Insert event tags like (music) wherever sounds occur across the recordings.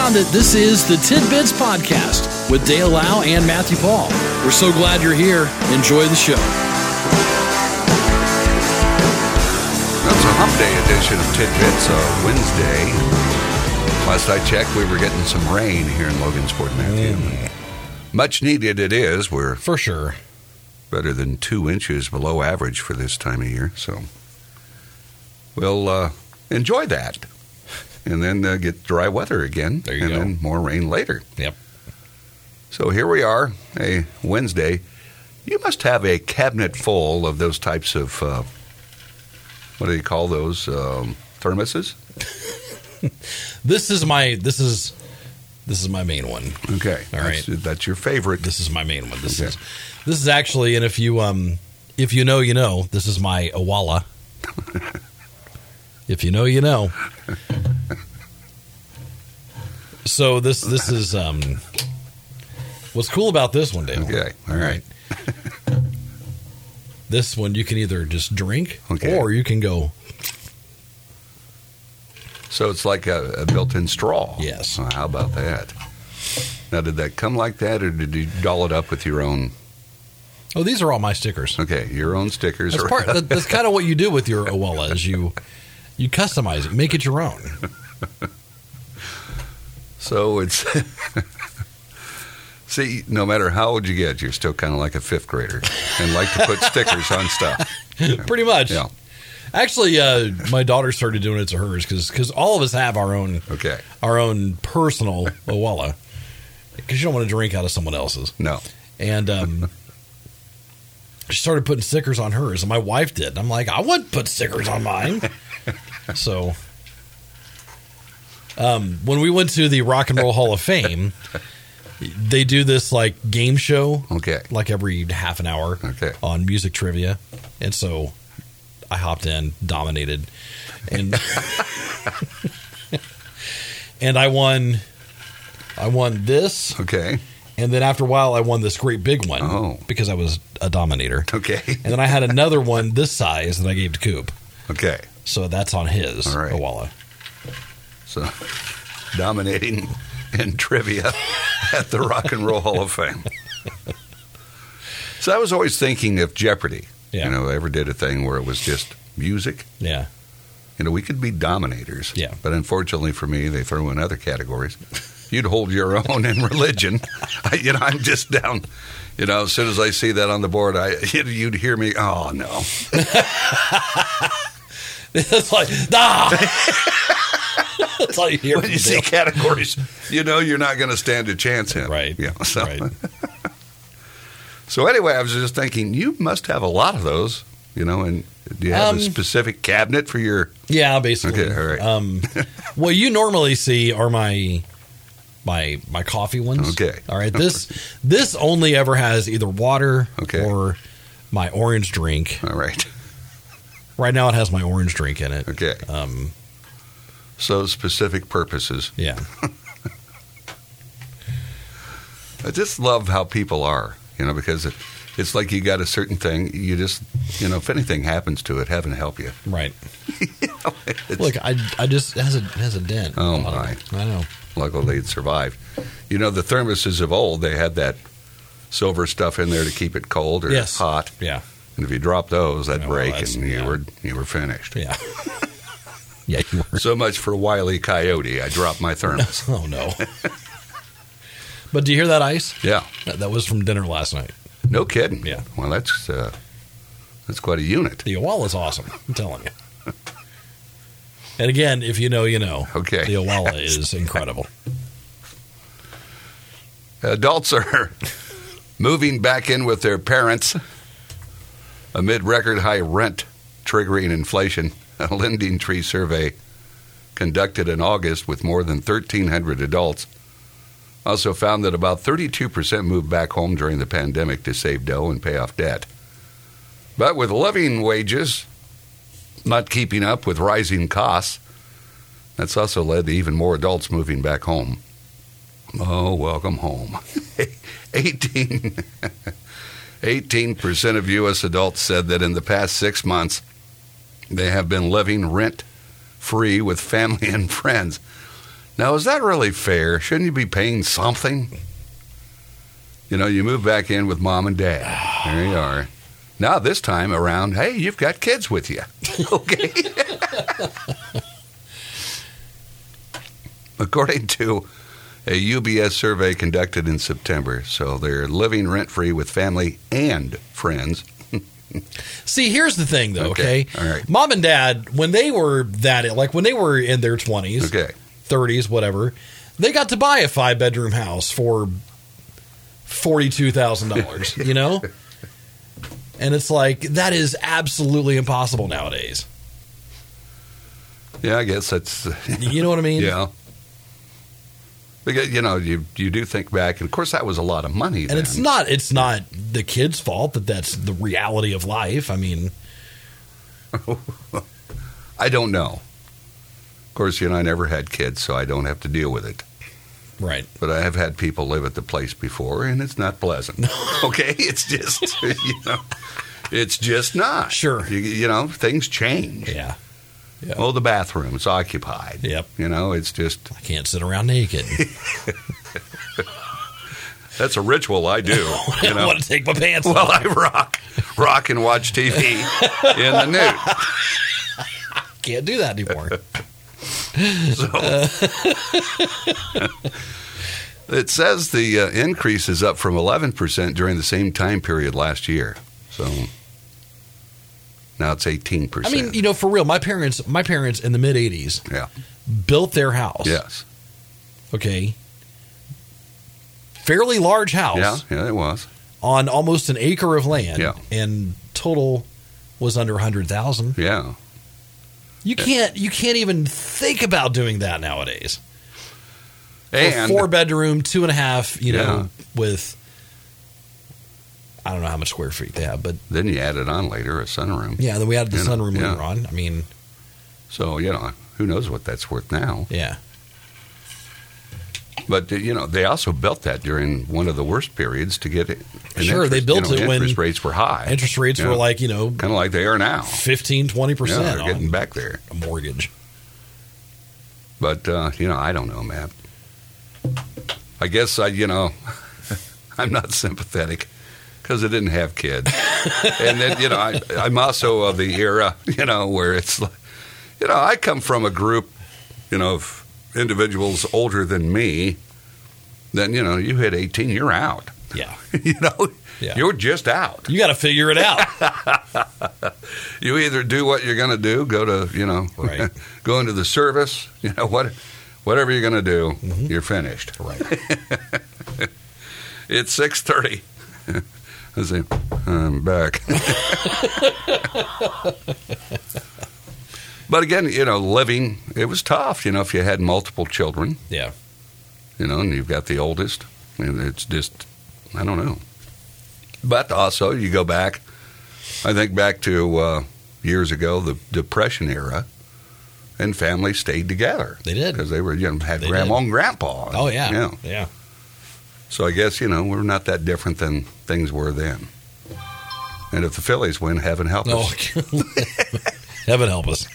found it. This is the Tidbits Podcast with Dale Lau and Matthew Paul. We're so glad you're here. Enjoy the show. That's a hump day edition of Tidbits, uh, Wednesday. Last I checked, we were getting some rain here in Logansport, Matthew. Much needed it is. We're For sure. better than two inches below average for this time of year, so we'll uh, enjoy that. And then uh, get dry weather again, There you and go. then more rain later. Yep. So here we are, a Wednesday. You must have a cabinet full of those types of, uh, what do you call those, um, thermoses? (laughs) This is my this is this is my main one. Okay, All that's, that's your favorite. This is my main one. This Okay. is this is actually and if you um if you know you know, this is my Owala. (laughs) if you know you know. So this this is um what's cool about this one, Dale. Okay, all right. right. (laughs) This one you can either just drink Okay. or you can go So it's like a, a built-in straw. Yes. Well, how about that? Now, did that come like that, or did you doll it up with your own? Oh, these are all my stickers. Okay, your own stickers. That's part. That, that's kind of what you do with your Owala is you you customize it, make it your own. (laughs) so it's. (laughs) See, no matter how old you get, you're still kind of like a fifth grader and like to put (laughs) stickers on stuff. Pretty much. Yeah. Actually, uh, my daughter started doing it to hers because all of us have our own Okay. our own personal Owala because you don't want to drink out of someone else's. No. And um, she started putting stickers on hers, and my wife did. I'm like, I wouldn't put stickers on mine. (laughs) so, um, when we went to the Rock and Roll Hall of Fame, they do this like game show, Okay. like every half an hour, Okay. on music trivia, and so I hopped in, dominated, and (laughs) and I won. I won this, Okay. and then after a while, I won this great big one Oh. because I was a dominator. Okay. (laughs) And then I had another one this size that I gave to Coop. Okay. So that's on his All right. Owala. So, (laughs) dominating in trivia at the Rock and Roll Hall of Fame. So I was always thinking if Jeopardy, Yeah. you know, ever did a thing where it was just music, Yeah. you know, we could be dominators. Yeah. But unfortunately for me, they throw in other categories. You'd hold your own in religion. I, you know, I'm just down. You know, as soon as I see that on the board, I you'd hear me. Oh no! (laughs) it's like, ah! (laughs) that's all you hear When you see categories, you know you're not going to stand a chance in. Right. Yeah. So, Right. (laughs) so anyway, I was just thinking, you must have a lot of those. You know, and do you have Um, a specific cabinet for your? Yeah, basically. Okay, all right. Um, (laughs) what you normally see are my my my coffee ones. Okay. All right. This this only ever has either water Okay. or my orange drink. All right. Right now, it has my orange drink in it. Okay. Um, So specific purposes. yeah. (laughs) I just love how people are, you know, because it, it's like you got a certain thing. You just, you know, if anything happens to it, heaven help you. (laughs) Right. (laughs) It's- Look, I, I just it has a it has a dent. Oh, my. I know. luckily they'd survived. You know, the thermoses of old, they had that silver stuff in there to keep it cold or Yes. hot. Yeah. And if you drop those, that'd Oh, well, break, that's- and you yeah. were you were finished. Yeah. Yeah. You were. So much for Wiley Coyote. I dropped my (laughs) thermos. Oh no. but do you hear that ice? yeah, That, was from dinner last night. no kidding. Yeah. Well, that's uh, that's quite a unit. The Owala is awesome. I'm telling you. And again, if you know, you know. Okay. The Owala is incredible. Adults are moving back in with their parents amid record high rent triggering inflation. (laughs) A Lending Tree survey conducted in August with more than 1,300 adults also found that about 32% moved back home during the pandemic to save dough and pay off debt. But with living wages not keeping up with rising costs, that's also led to even more adults moving back home. Oh, welcome home. (laughs) 18, (laughs) 18% of U.S. adults said that in the past six months, they have been living rent free with family and friends. Now, is that really fair? Shouldn't you be paying something? You know, you move back in with mom and dad. There you are. Now, this time around, hey, you've got kids with you. (laughs) okay. (laughs) According to a UBS survey conducted in September, so they're living rent free with family and friends. See, here's the thing, though. Okay, Okay, all right. mom and dad, when they were that, like when they were in their twenties, Okay. thirties, whatever, they got to buy a five bedroom house for forty two thousand dollars. (laughs) You know, and it's like that is absolutely impossible nowadays. Yeah, I guess that's You know what I mean? (laughs) yeah. Because you know, you you do think back, and of course that was a lot of money. And it's not it's not the kid's fault that that's the reality of life. I mean, (laughs) I don't know. Of course, you know, I never had kids, so I don't have to deal with it. right. But I have had people live at the place before, and it's not pleasant. (laughs) okay, it's just (laughs) you know, it's just not. Sure. you, you know, things change. Yeah. Yeah. Oh, the bathroom. It's occupied. Yep. You know, it's just I can't sit around naked. (laughs) that's a ritual I do. (laughs) You I want to take my pants well, off. I rock, rock and watch TV (laughs) in the nude. Can't do that anymore. It says the uh, increase is up from 11% during the same time period last year. So now it's 18%. I mean, you know, for real, my parents, my parents in the mid '80s, Yeah. built their house. yes. Okay. Fairly large house Yeah, yeah, it was. on almost an acre of land. Yeah. And total was under a hundred thousand. Yeah. You can't. You can't even think about doing that nowadays. And four bedroom, two and a half. You know, Yeah. with I don't know how much square feet they have, but then you added on later a sunroom. yeah. Then we added the You know, sunroom yeah. later on. I mean, So, you know, who knows what that's worth now. yeah. But, uh, you know, they also built that during one of the worst periods to get it. Sure, they interest- built you know, it when interest rates were high. Interest rates Yeah. were like you know kind of like they are now. 15, 20 Yeah, percent they're getting back there. a mortgage. But uh, you know, I don't know, Matt. I guess I, you know, (laughs) I'm not sympathetic because I didn't have kids, and then you know, I, I'm also of the era, you know, where it's, like, you know, I come from a group, you know, of individuals older than me. Then you know, you hit 18, you're out. Yeah, (laughs) you know, Yeah. you're just out. you got to figure it out. (laughs) You either do what you're going to do, go to, you know, Right. (laughs) go into the service, you know, what, whatever you're going to do, Mm-hmm. you're finished. right. It's 6:30. I say, I'm back. but again, you know, living it was tough. You know, if you had multiple children, Yeah. you know, and you've got the oldest, and it's just, I don't know. But also, you go back. I think back to uh, years ago, the Depression era, and families stayed together They did. because they were, you know, had They grandma did. and grandpa. Oh yeah. yeah. Yeah. So I guess, you know, we're not that different than things were then. And if the Phillies win, heaven help Oh, us. (laughs) heaven help us.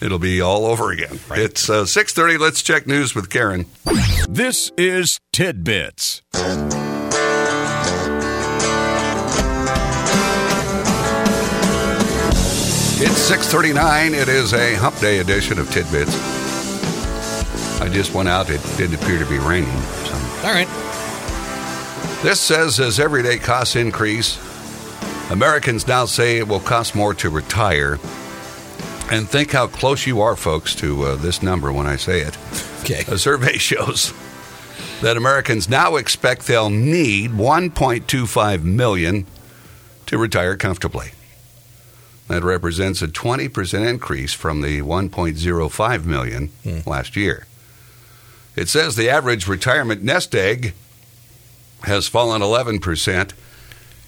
It'll be all over again. It's uh, 6.30. Let's check news with Karen. This is Tidbits. It's 6.39. It is a hump day edition of Tidbits. I just went out. It didn't appear to be raining. So. All right. This says as everyday costs increase, Americans now say it will cost more to retire. And think how close you are, folks, to uh, this number when I say it. Okay. A survey (laughs) shows that Americans now expect they'll need 1.25 million to retire comfortably. That represents a 20% increase from the 1.05 million last year. It says the average retirement nest egg has fallen 11%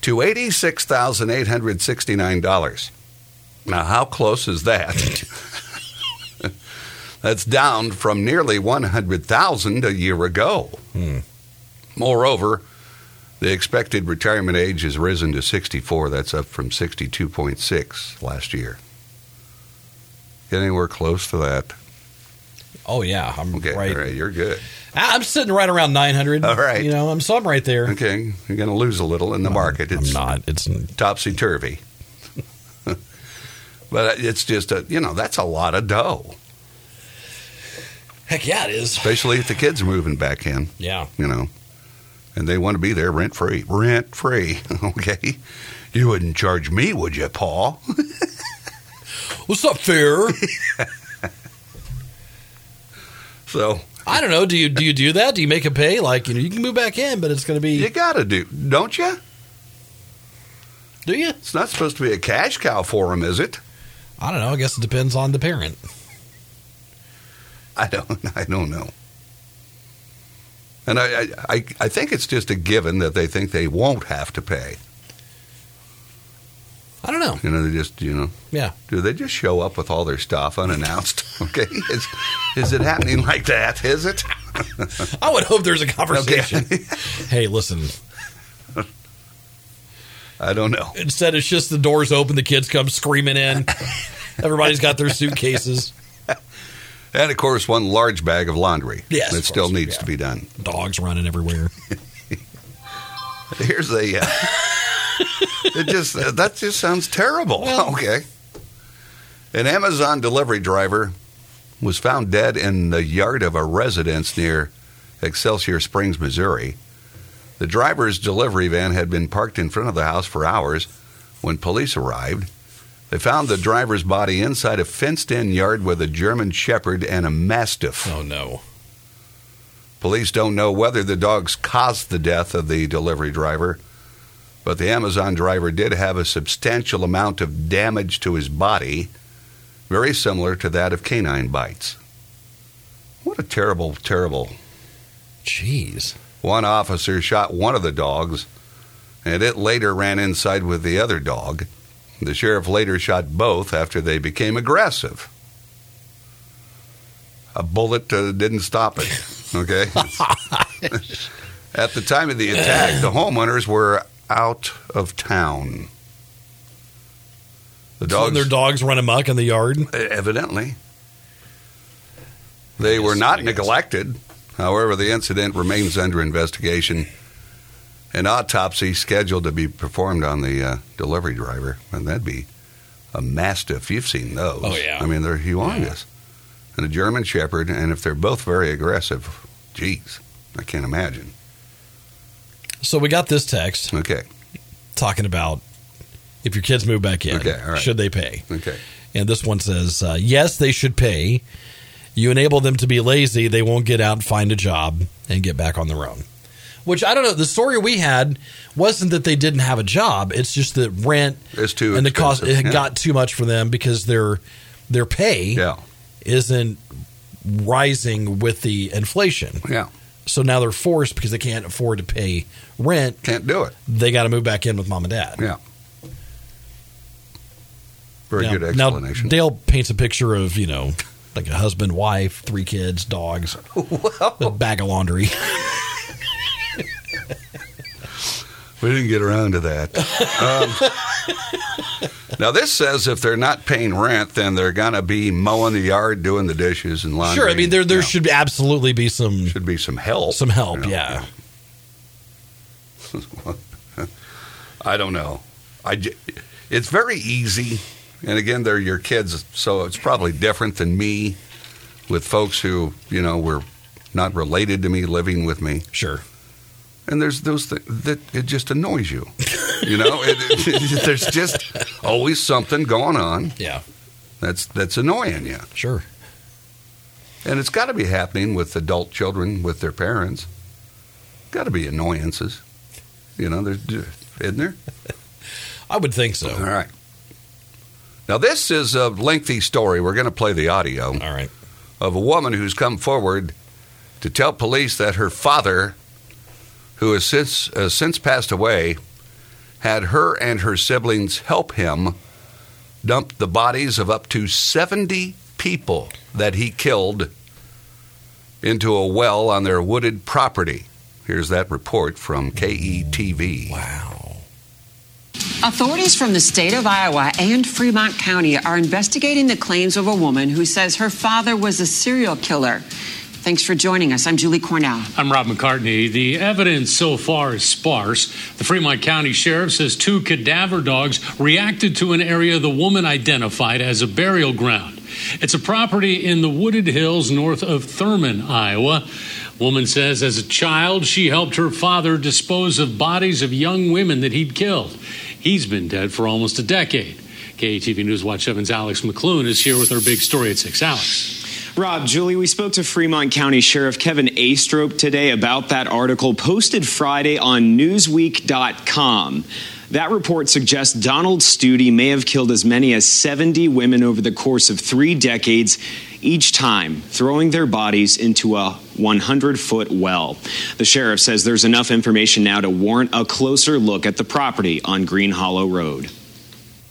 to $86,869. Now, how close is that? (laughs) That's down from nearly 100,000 a year ago. Hmm. Moreover, the expected retirement age has risen to 64. That's up from 62.6 last year. Anywhere close to that? Oh yeah, I'm Okay, right. you're good. I- I'm sitting right around 900. All right. you know, I'm so I'm right there. Okay, you're going to lose a little in the market. I'm It's not. It's topsy turvy. (laughs) but it's just a, you know, that's a lot of dough, heck yeah, it is. especially if the kids are moving back in, Yeah. you know, and they want to be there rent free. Rent free, (laughs) okay? You wouldn't charge me, would you, Paul? (laughs) What's up, fair? So I don't know. Do you do you do that? Do you make a pay? Like you know, you can move back in, but it's going to be. you got to do, don't you? do you? It's not supposed to be a cash cow for them, is it? I don't know. I guess it depends on the parent. I don't. (laughs) I don't know. And I, I, I, I think it's just a given that they think they won't have to pay. I don't know. You know, they just, you know, Yeah. do they just show up with all their stuff unannounced? (laughs) Okay, is, is it happening like that? Is it? I would hope there's a conversation. Okay. (laughs) hey, listen. I don't know. Instead, it's just the doors open, the kids come screaming in. Everybody's got their suitcases. And of course, one large bag of laundry Yes, that still course, needs yeah. to be done. Dogs running everywhere. (laughs) Here's a. Uh, it just uh, that just sounds terrible. Well- (laughs) okay. An Amazon delivery driver was found dead in the yard of a residence near Excelsior Springs, Missouri. The driver's delivery van had been parked in front of the house for hours when police arrived. They found the driver's body inside a fenced in yard with a German Shepherd and a Mastiff. Oh no. Police don't know whether the dogs caused the death of the delivery driver, but the Amazon driver did have a substantial amount of damage to his body, very similar to that of canine bites. What a terrible, terrible. Jeez. One officer shot one of the dogs, and it later ran inside with the other dog. The sheriff later shot both after they became aggressive. A bullet uh, didn't stop it. (laughs) Okay. (laughs) At the time of the attack, the homeowners were out of town. The So dogs, their dogs run amok in the yard. evidently, they were not neglected. However, the incident remains under investigation. An autopsy scheduled to be performed on the uh, delivery driver, and that'd be a mastiff. You've seen those. Oh, yeah. I mean, they're humongous. And a German Shepherd, and if they're both very aggressive, geez, I can't imagine. So we got this text Okay, talking about if your kids move back in, Okay, right. should they pay? okay. And this one says, uh, yes, they should pay. You enable them to be lazy, they won't get out and find a job and get back on their own. Which I don't know. The story we had wasn't that they didn't have a job. It's just that rent It's too and the cost it yeah. got too much for them because their their pay Yeah, isn't rising with the inflation. yeah. So now they're forced because they can't afford to pay rent. Can't do it. They got to move back in with mom and dad. Yeah. Very now, good now, explanation. Dale paints a picture of you know like a husband, wife, three kids, dogs, (laughs) a bag of laundry. (laughs) We didn't get around to that. Um, (laughs) now, this says if they're not paying rent, then they're going to be mowing the yard, doing the dishes, and laundry. Sure, I mean there there Yeah. should absolutely be some should be some help. some help. you know. Yeah, (laughs) I don't know. I, j- it's very easy. And again, they're your kids, so it's probably different than me with folks who, you know, were not related to me living with me. sure. And there's those th- that it just annoys you. You know, it, it- (laughs) there's just always something going on Yeah, that's that's annoying you. sure. And it's got to be happening with adult children with their parents. Got to be annoyances. You know, there's isn't there? (laughs) I would think so. All right. Now this is a lengthy story. We're going to play the audio All right. of a woman who's come forward to tell police that her father, who has since uh, since passed away, had her and her siblings help him dump the bodies of up to 70 people that he killed into a well on their wooded property. Here's that report from KETV. Wow. Authorities from the state of Iowa and Fremont County are investigating the claims of a woman who says her father was a serial killer. Thanks for joining us. I'm Julie Cornell. I'm Rob McCartney. The evidence so far is sparse. The Fremont County Sheriff says two cadaver dogs reacted to an area the woman identified as a burial ground. It's a property in the wooded hills north of Thurman, Iowa. Woman says as a child, she helped her father dispose of bodies of young women that he'd killed. He's been dead for almost a decade. KETV News Watch 7's Alex McLoon is here with our big story at 6. Alex. Rob, Julie, we spoke to Fremont County Sheriff Kevin Aistrope today about that article posted Friday on Newsweek.com. That report suggests Donald Studey may have killed as many as 70 women over the course of three decades, each time throwing their bodies into a 100 foot well. The sheriff says there's enough information now to warrant a closer look at the property on Green Hollow Road.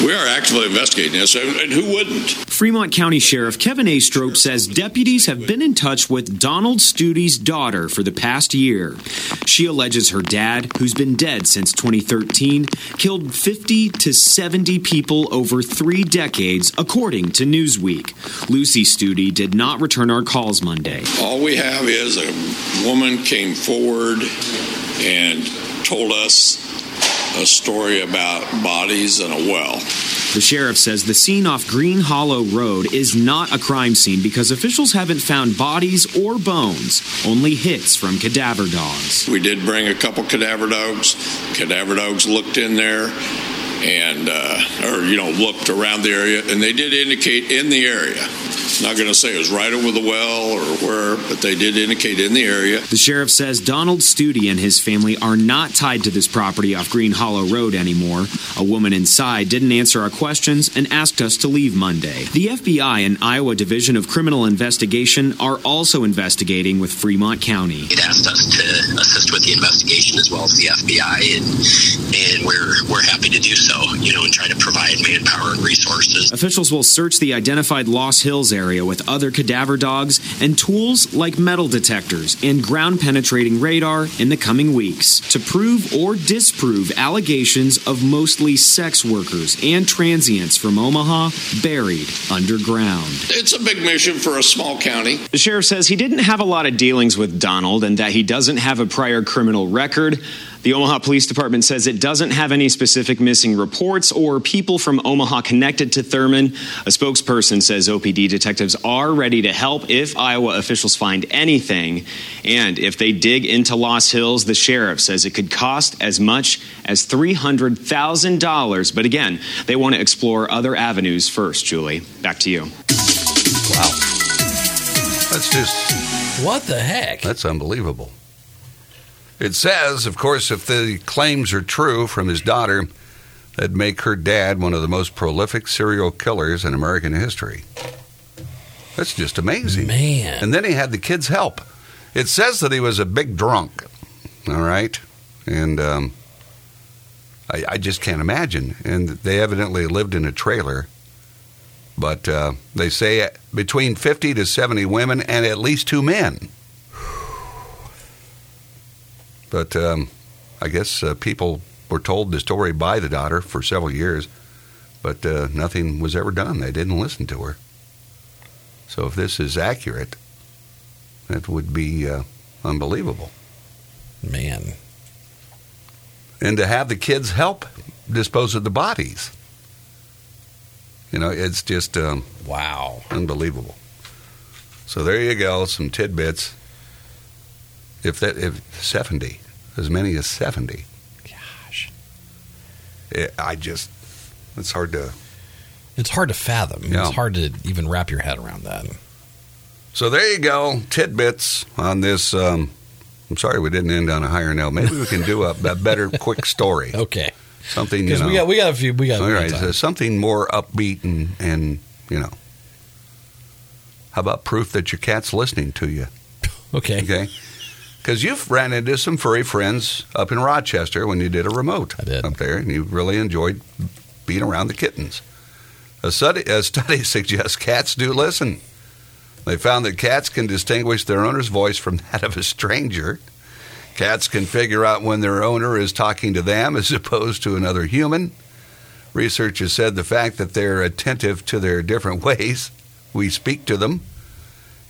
We are actively investigating this, and who wouldn't? Fremont County Sheriff Kevin Aistrope says deputies have been in touch with Donald Studey's daughter for the past year. She alleges her dad, who's been dead since 2013, killed 50 to 70 people over three decades, according to Newsweek. Lucy Studey did not return our calls Monday. All we have is a woman came forward and told us a story about bodies in a well. The sheriff says the scene off Green Hollow Road is not a crime scene because officials haven't found bodies or bones, only hits from cadaver dogs. We did bring a couple cadaver dogs. Cadaver dogs looked in there and, uh, or, you know, looked around the area, and they did indicate in the area not going to say it was right over the well or where, but they did indicate in the area. The sheriff says Donald Studey and his family are not tied to this property off Green Hollow Road anymore. A woman inside didn't answer our questions and asked us to leave Monday. The FBI and Iowa Division of Criminal Investigation are also investigating with Fremont County. It asked us to assist with the investigation as well as the FBI, and and we're we're happy to do so. You know, and try to provide manpower and resources. Officials will search the identified Loess Hills area with other cadaver dogs and tools like metal detectors and ground penetrating radar in the coming weeks to prove or disprove allegations of mostly sex workers and transients from Omaha buried underground. It's a big mission for a small county. The sheriff says he didn't have a lot of dealings with Donald and that he doesn't have a prior criminal record. The Omaha Police Department says it doesn't have any specific missing reports or people from Omaha connected to Thurman. A spokesperson says OPD detectives are ready to help if Iowa officials find anything. And if they dig into Loess Hills, the sheriff says it could cost as much as $300,000. But again, they want to explore other avenues first, Julie. Back to you. Wow. That's just, What the heck? that's unbelievable. It says, of course, if the claims are true from his daughter, that'd make her dad one of the most prolific serial killers in American history. That's just amazing. Man. And then he had the kids help. It says that he was a big drunk. All right. And um, I, I just can't imagine. And they evidently lived in a trailer. But uh, they say between 50 to 70 women and at least two men. But um, I guess uh, people were told the story by the daughter for several years, but uh, nothing was ever done. They didn't listen to her. So if this is accurate, that would be uh, unbelievable. Man. And to have the kids help dispose of the bodies. You know, it's just um, Wow. unbelievable. So there you go, some tidbits. If that if seventy, as many as seventy, Gosh. it, I just it's hard to. It's hard to fathom. Yeah. It's hard to even wrap your head around that. So there you go, tidbits on this. Um, I'm sorry we didn't end on a higher note. Maybe we can do a, a better, (laughs) quick story. Okay. Something you Because know. we got we got a few we got all right, so something more upbeat and and you know. How about proof that your cat's listening to you? (laughs) Okay. Okay. Because you've ran into some furry friends up in Rochester when you did a remote did. up there, and you really enjoyed being around the kittens. A study, a study (laughs) suggests cats do listen. They found that cats can distinguish their owner's voice from (laughs) that of a stranger. Cats can figure out when their owner is talking to them as opposed to another human. Research has said the fact that they're attentive to their different (laughs) ways, we speak to them.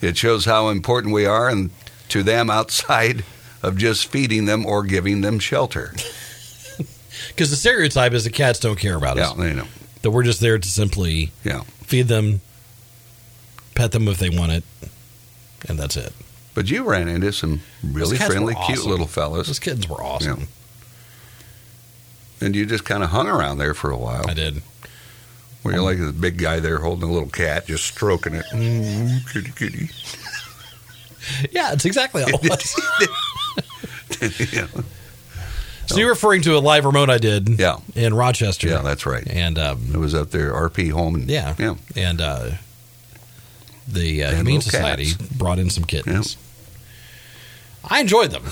It shows how important we are and to them outside of just feeding them or giving them shelter. Because the stereotype is the cats don't care about Yeah, us. you know. That we're just there to simply Yeah. feed them, pet them if they want it, and that's it. But you ran into some really were friendly, cute little fellas. Those kittens were awesome. Yeah. And you just kind of hung around there for a while. I did. Where you're like the big guy there holding a little cat, just stroking it. Mm, kitty, kitty. (laughs) Yeah, it's exactly how it (laughs) was. yeah. (laughs) so you're referring to a live remote I did Yeah. in Rochester. yeah, that's right. And um, It was up there, RP home. And, yeah, Yeah. and uh, the uh, And Humane Society cats. brought in some kittens. I enjoyed them.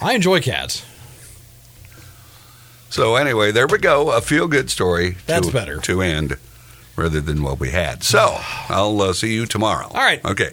I enjoy cats. So anyway, there we go. A feel good story. That's to, better. to end rather than what we had. So (sighs) I'll uh, see you tomorrow. All right. Okay.